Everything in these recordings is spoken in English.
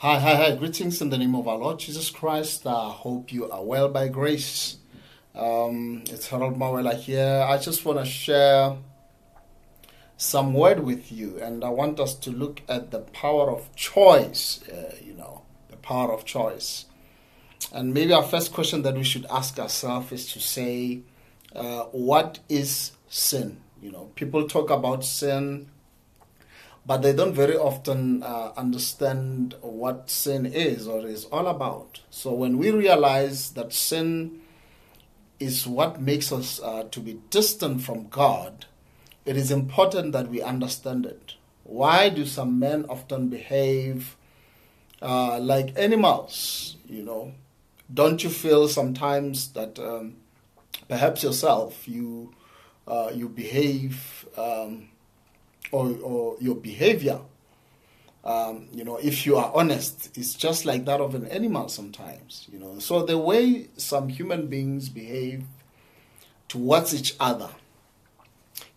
Hi, hi, hi. Greetings in the name of our Lord Jesus Christ. I hope you are well by grace. Um, it's Harold Mawela here. I just want to share some word with you, and I want us to look at the power of choice. Uh, you know, the power of choice. And maybe our first question that we should ask ourselves is to say, uh, what is sin? You know, people talk about sin but they don't very often uh, understand what sin is or is all about. So when we realize that sin is what makes us uh, to be distant from God, it is important that we understand it. Why do some men often behave uh, like animals? You know, don't you feel sometimes that um, perhaps yourself you uh, you behave um, or, or your behavior, um, you know, if you are honest, it's just like that of an animal sometimes, you know. So the way some human beings behave towards each other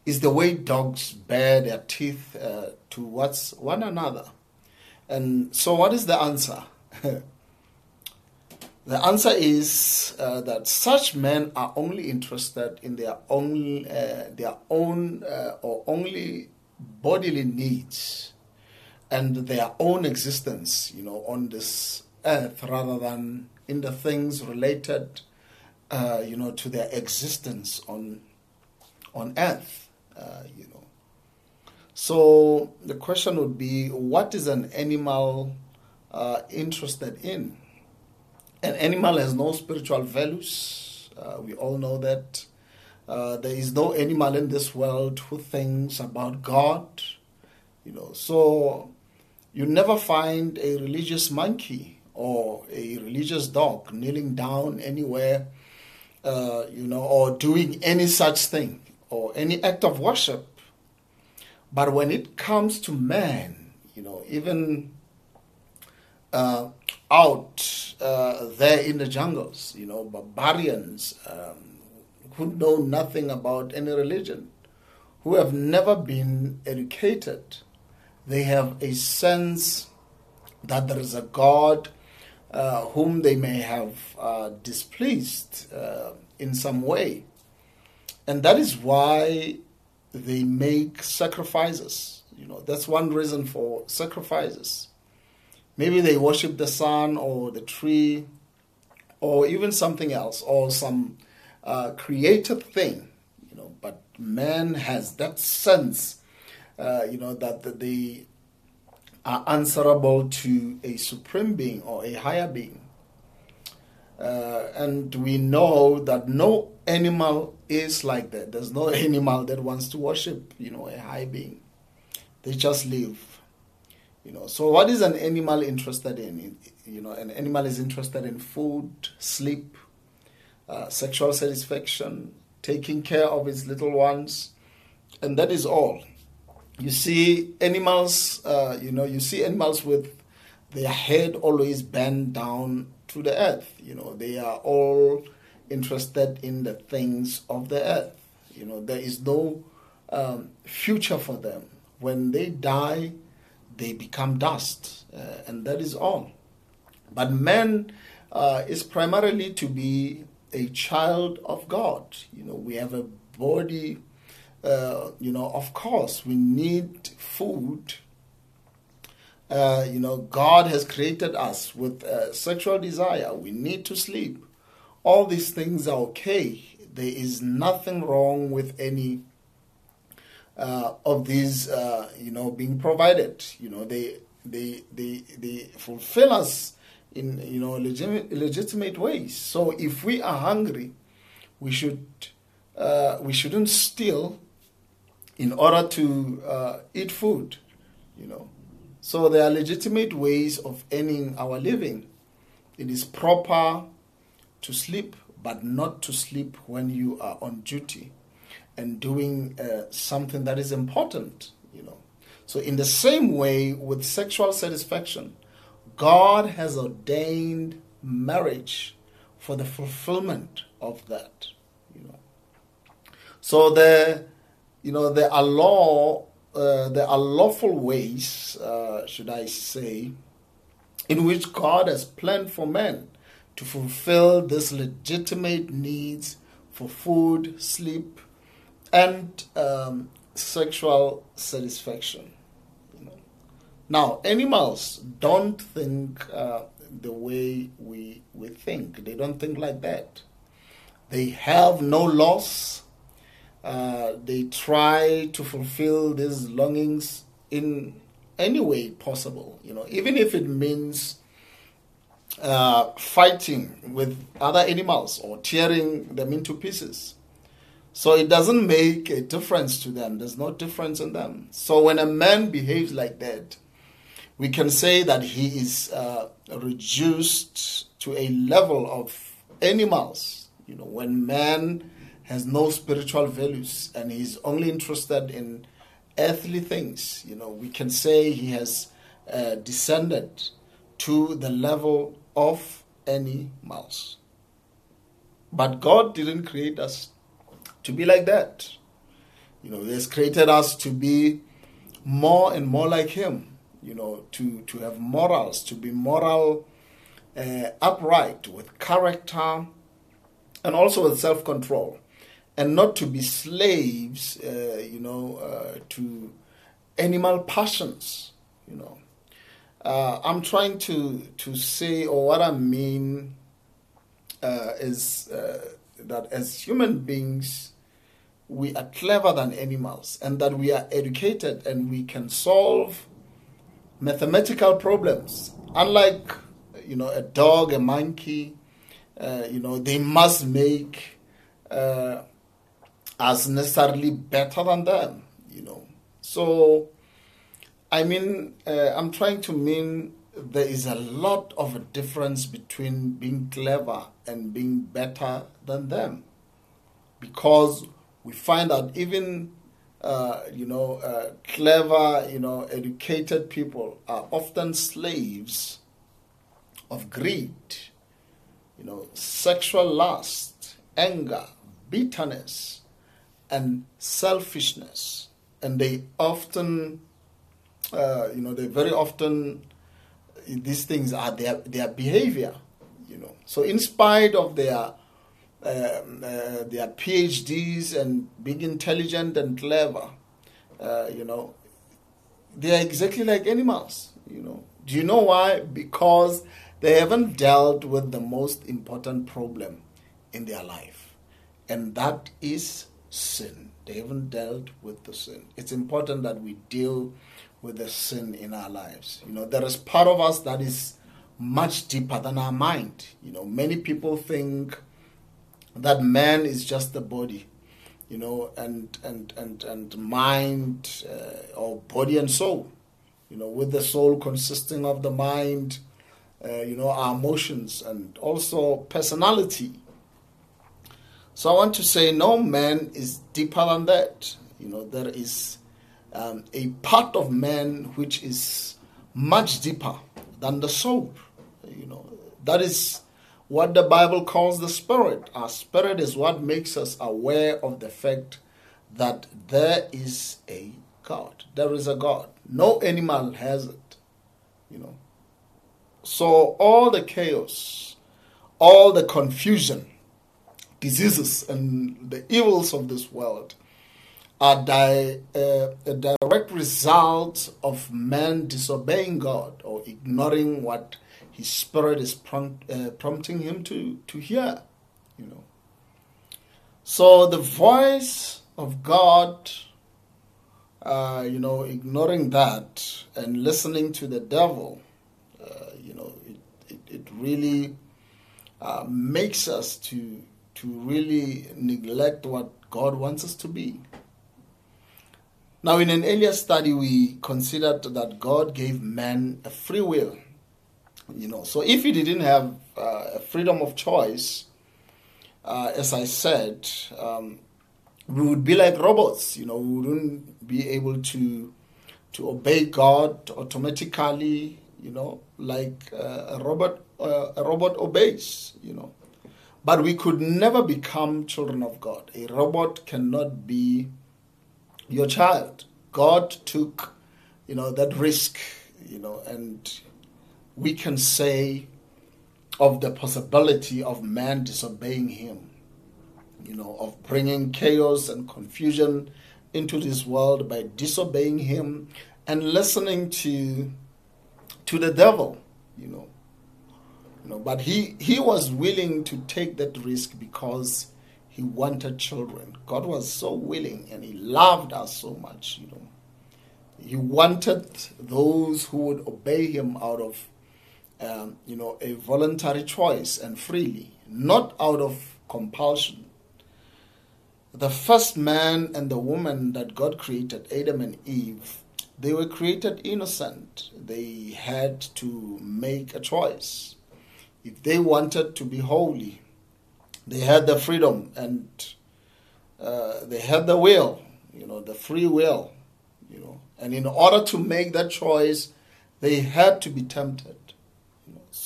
is the way dogs bare their teeth uh, towards one another. And so, what is the answer? the answer is uh, that such men are only interested in their own, uh, their own, uh, or only bodily needs and their own existence, you know, on this earth rather than in the things related, uh, you know, to their existence on on earth, uh, you know. So the question would be, what is an animal uh, interested in? An animal has no spiritual values. Uh, we all know that. Uh, there is no animal in this world who thinks about God, you know. So you never find a religious monkey or a religious dog kneeling down anywhere, uh, you know, or doing any such thing or any act of worship. But when it comes to man, you know, even uh, out uh, there in the jungles, you know, barbarians. Um, who know nothing about any religion, who have never been educated. They have a sense that there is a God uh, whom they may have uh, displeased uh, in some way. And that is why they make sacrifices. You know, that's one reason for sacrifices. Maybe they worship the sun or the tree or even something else or some uh, created thing, you know, but man has that sense, uh, you know, that they are answerable to a supreme being or a higher being. Uh, and we know that no animal is like that. There's no animal that wants to worship, you know, a high being. They just live. You know, so what is an animal interested in? You know, an animal is interested in food, sleep, uh, sexual satisfaction, taking care of its little ones, and that is all. You see animals, uh, you know, you see animals with their head always bent down to the earth. You know, they are all interested in the things of the earth. You know, there is no um, future for them. When they die, they become dust, uh, and that is all. But man uh, is primarily to be a child of God. You know, we have a body. Uh, you know, of course, we need food. Uh, you know, God has created us with uh, sexual desire. We need to sleep. All these things are okay. There is nothing wrong with any uh, of these, uh, you know, being provided. You know, they they they they fulfill us in you know legitimate, legitimate ways. So if we are hungry, we should uh, we shouldn't steal in order to uh, eat food, you know. So there are legitimate ways of earning our living. It is proper to sleep, but not to sleep when you are on duty and doing uh, something that is important, you know. So in the same way with sexual satisfaction, God has ordained marriage for the fulfillment of that. You know. So there, you know, there are law, uh, there are lawful ways, uh, should I say, in which God has planned for men to fulfill these legitimate needs for food, sleep, and um, sexual satisfaction. Now, animals don't think uh, the way we, we think. They don't think like that. They have no loss. Uh, they try to fulfill these longings in any way possible. You know, even if it means uh, fighting with other animals or tearing them into pieces. So it doesn't make a difference to them. There's no difference in them. So when a man behaves like that, we can say that he is uh, reduced to a level of animals. You know, when man has no spiritual values and he's only interested in earthly things, you know, we can say he has uh, descended to the level of animals. But God didn't create us to be like that. You know, He has created us to be more and more like Him you know, to, to have morals, to be moral, uh, upright, with character, and also with self control, and not to be slaves, uh, you know, uh, to animal passions, you know. Uh, I'm trying to, to say, or what I mean uh, is uh, that as human beings, we are clever than animals, and that we are educated and we can solve mathematical problems. Unlike, you know, a dog, a monkey, uh, you know, they must make uh, us necessarily better than them, you know. So, I mean, uh, I'm trying to mean there is a lot of a difference between being clever and being better than them. Because we find that even uh, you know, uh, clever, you know, educated people are often slaves of greed, you know, sexual lust, anger, bitterness, and selfishness. And they often, uh, you know, they very often, these things are their, their behavior, you know. So, in spite of their their PhDs and being intelligent and clever, uh, you know, they are exactly like animals, you know. Do you know why? Because they haven't dealt with the most important problem in their life, and that is sin. They haven't dealt with the sin. It's important that we deal with the sin in our lives. You know, there is part of us that is much deeper than our mind. You know, many people think that man is just the body, you know, and and and and mind uh, or body and soul, you know, with the soul consisting of the mind, uh, you know, our emotions and also personality. So I want to say, no man is deeper than that. You know, there is um, a part of man which is much deeper than the soul. You know, that is what the Bible calls the Spirit. Our Spirit is what makes us aware of the fact that there is a God. There is a God. No animal has it, you know. So all the chaos, all the confusion, diseases, and the evils of this world are di- uh, a direct result of man disobeying God or ignoring what his spirit is prompt, uh, prompting him to, to hear, you know. So the voice of God, uh, you know, ignoring that and listening to the devil, uh, you know, it, it, it really uh, makes us to, to really neglect what God wants us to be. Now, in an earlier study, we considered that God gave man a free will you know, so if he didn't have uh, freedom of choice, uh, as I said, um, we would be like robots. You know, we wouldn't be able to to obey God automatically. You know, like uh, a robot uh, a robot obeys. You know, but we could never become children of God. A robot cannot be your child. God took, you know, that risk. You know, and we can say of the possibility of man disobeying him, you know, of bringing chaos and confusion into this world by disobeying him and listening to to the devil, you know. You know, but he he was willing to take that risk because he wanted children. God was so willing and he loved us so much, you know. He wanted those who would obey him out of um, you know, a voluntary choice and freely, not out of compulsion. The first man and the woman that God created, Adam and Eve, they were created innocent. They had to make a choice. If they wanted to be holy, they had the freedom and uh, they had the will, you know, the free will, you know. And in order to make that choice, they had to be tempted.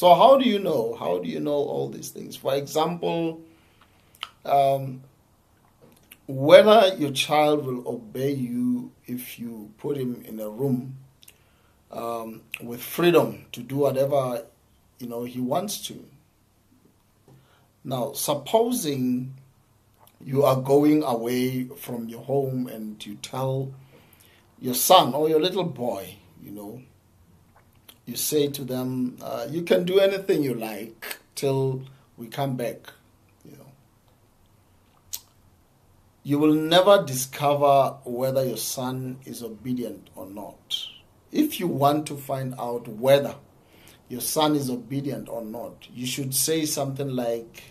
So, how do you know? How do you know all these things? For example, um, whether your child will obey you if you put him in a room um, with freedom to do whatever you know he wants to. Now, supposing you are going away from your home and you tell your son or your little boy, you know, you say to them, uh, you can do anything you like till we come back. You know, you will never discover whether your son is obedient or not. If you want to find out whether your son is obedient or not, you should say something like,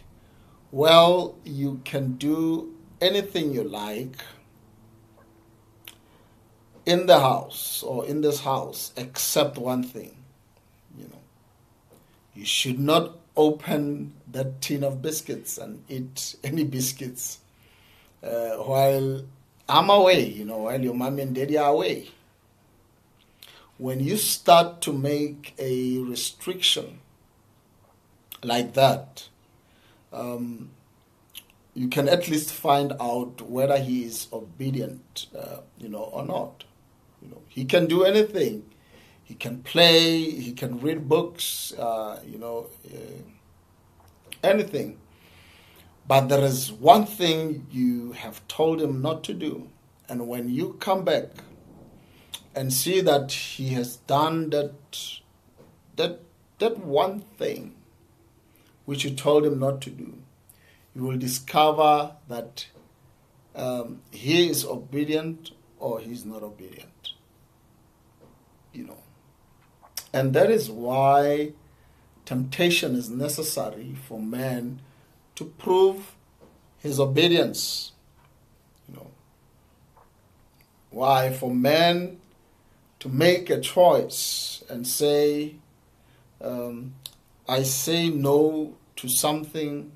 Well, you can do anything you like in the house or in this house except one thing you should not open that tin of biscuits and eat any biscuits uh, while I'm away, you know, while your mommy and daddy are away. When you start to make a restriction like that, um, you can at least find out whether he is obedient, uh, you know, or not. You know, he can do anything he can play, he can read books, uh, you know, uh, anything. But there is one thing you have told him not to do. And when you come back and see that he has done that, that, that one thing which you told him not to do, you will discover that um, he is obedient or he's not obedient. You know. And that is why temptation is necessary for man to prove his obedience. You know, why for man to make a choice and say, um, I say no to something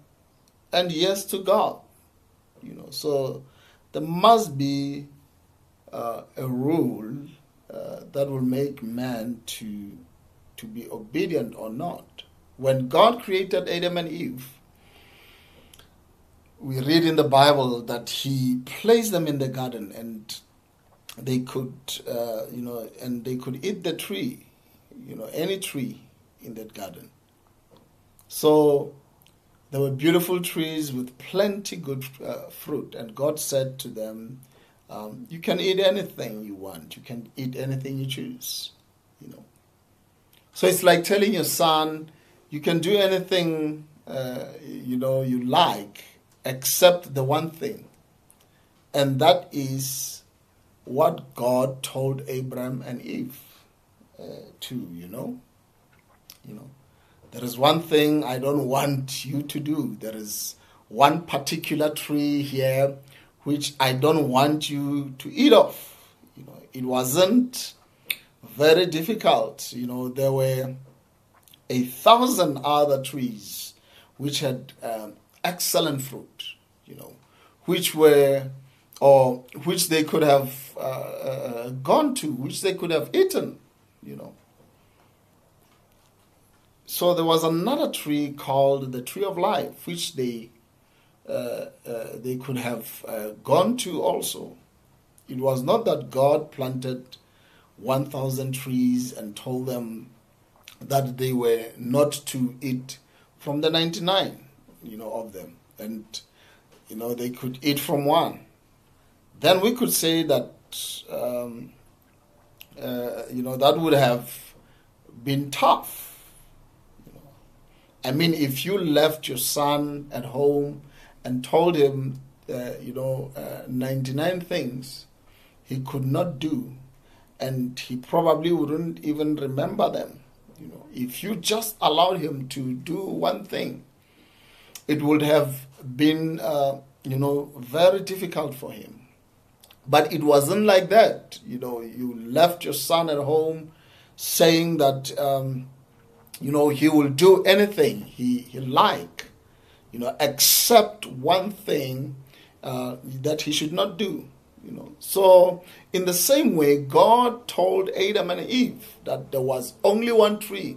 and yes to God. You know, so there must be uh, a rule uh, that will make man to to be obedient or not. When God created Adam and Eve, we read in the Bible that He placed them in the garden and they could, uh, you know, and they could eat the tree, you know, any tree in that garden. So there were beautiful trees with plenty good uh, fruit, and God said to them, um, "You can eat anything you want. You can eat anything you choose." You know. So it's like telling your son, you can do anything uh, you know you like, except the one thing, and that is what God told Abraham and Eve uh, to. You know, you know, there is one thing I don't want you to do. There is one particular tree here which I don't want you to eat off. You know, it wasn't very difficult. You know, there were a thousand other trees which had um, excellent fruit, you know, which were or which they could have uh, uh, gone to, which they could have eaten, you know. So there was another tree called the tree of life, which they uh, uh they could have uh, gone to also. It was not that God planted 1,000 trees and told them, that they were not to eat from the 99, you know, of them. And, you know, they could eat from one. Then we could say that, um, uh, you know, that would have been tough. You know. I mean, if you left your son at home and told him, uh, you know, uh, 99 things he could not do, and he probably wouldn't even remember them you know, if you just allowed him to do one thing, it would have been, uh, you know, very difficult for him. But it wasn't like that. You know, you left your son at home saying that, um, you know, he will do anything he, he like, you know, except one thing uh, that he should not do. You know, so in the same way, God told Adam and Eve that there was only one tree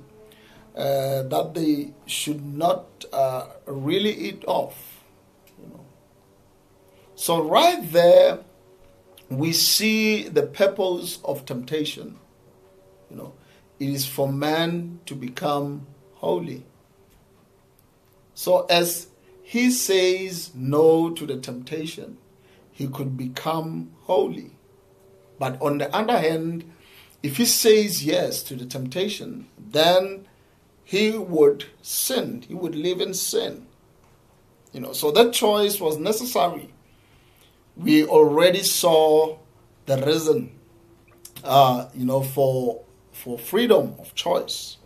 uh, that they should not uh, really eat off. You know. So right there, we see the purpose of temptation. You know, it is for man to become holy. So as he says no to the temptation, he could become holy. But on the other hand, if he says yes to the temptation, then he would sin. He would live in sin. You know, so that choice was necessary. We already saw the reason, uh, you know, for for freedom of choice.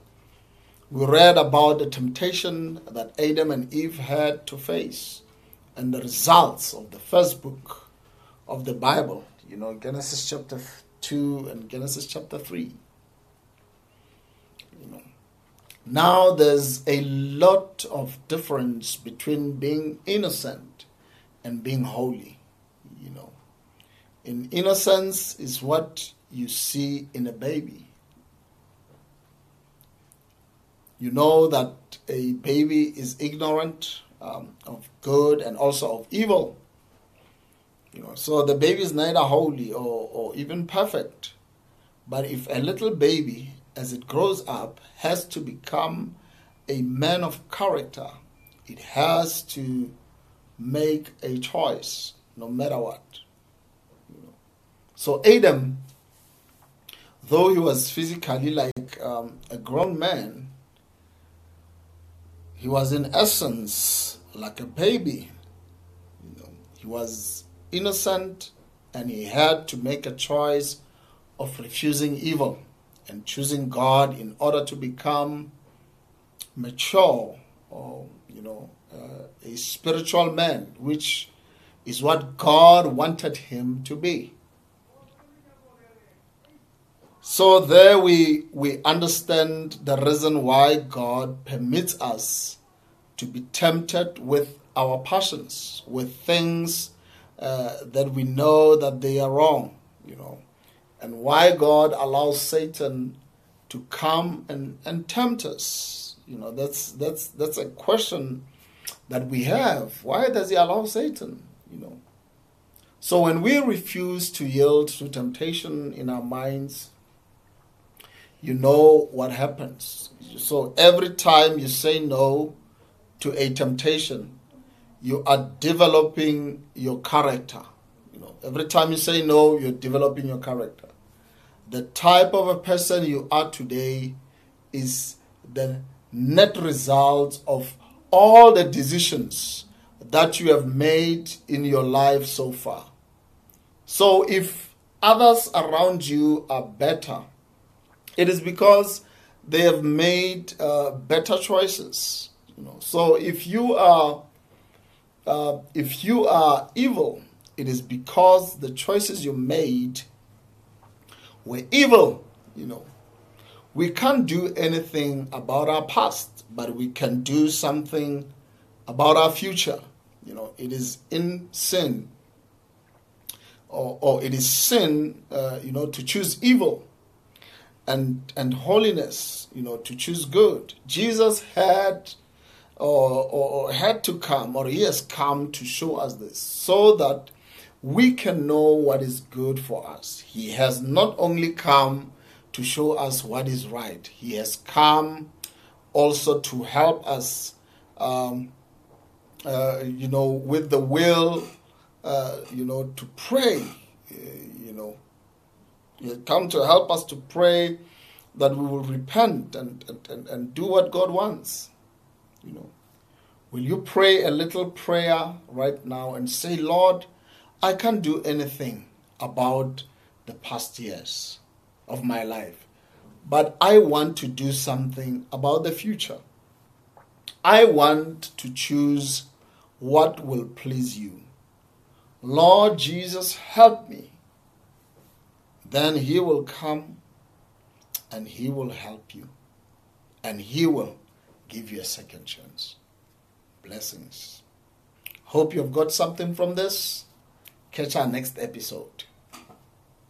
We read about the temptation that Adam and Eve had to face and the results of the first book of the Bible, you know, Genesis chapter 2 and Genesis chapter 3. You know. Now there's a lot of difference between being innocent and being holy, you know. In innocence is what you see in a baby. You know that a baby is ignorant um, of good and also of evil. You know, so the baby is neither holy or, or even perfect. But if a little baby, as it grows up, has to become a man of character, it has to make a choice, no matter what. You know. So Adam, though he was physically like um, a grown man, he was in essence like a baby. You know, he was innocent and he had to make a choice of refusing evil and choosing God in order to become mature or, you know, uh, a spiritual man, which is what God wanted him to be. So there we we understand the reason why God permits us to be tempted with our passions, with things uh, that we know that they are wrong, you know, and why God allows Satan to come and, and tempt us. You know, that's that's that's a question that we have. Why does he allow Satan? You know. So when we refuse to yield to temptation in our minds, you know what happens. So every time you say no to a temptation, you are developing your character. You know, every time you say no, you're developing your character. The type of a person you are today is the net result of all the decisions that you have made in your life so far. So if others around you are better, it is because they have made uh, better choices. You know, so if you are uh, if you are evil, it is because the choices you made were evil. You know, we can't do anything about our past, but we can do something about our future. You know, it is in sin, or, or it is sin, uh, you know, to choose evil, and and holiness, you know, to choose good. Jesus had or, or, had to come, or he has come to show us this, so that we can know what is good for us. He has not only come to show us what is right. He has come also to help us, um, uh, you know, with the will, uh, you know, to pray. Uh, you know, He has come to help us to pray that we will repent and, and, and do what God wants. You know, will you pray a little prayer right now and say, Lord, I can't do anything about the past years of my life, but I want to do something about the future. I want to choose what will please you. Lord Jesus, help me. Then He will come and He will help you and He will give you a second chance. Blessings. Hope you've got something from this. Catch our next episode.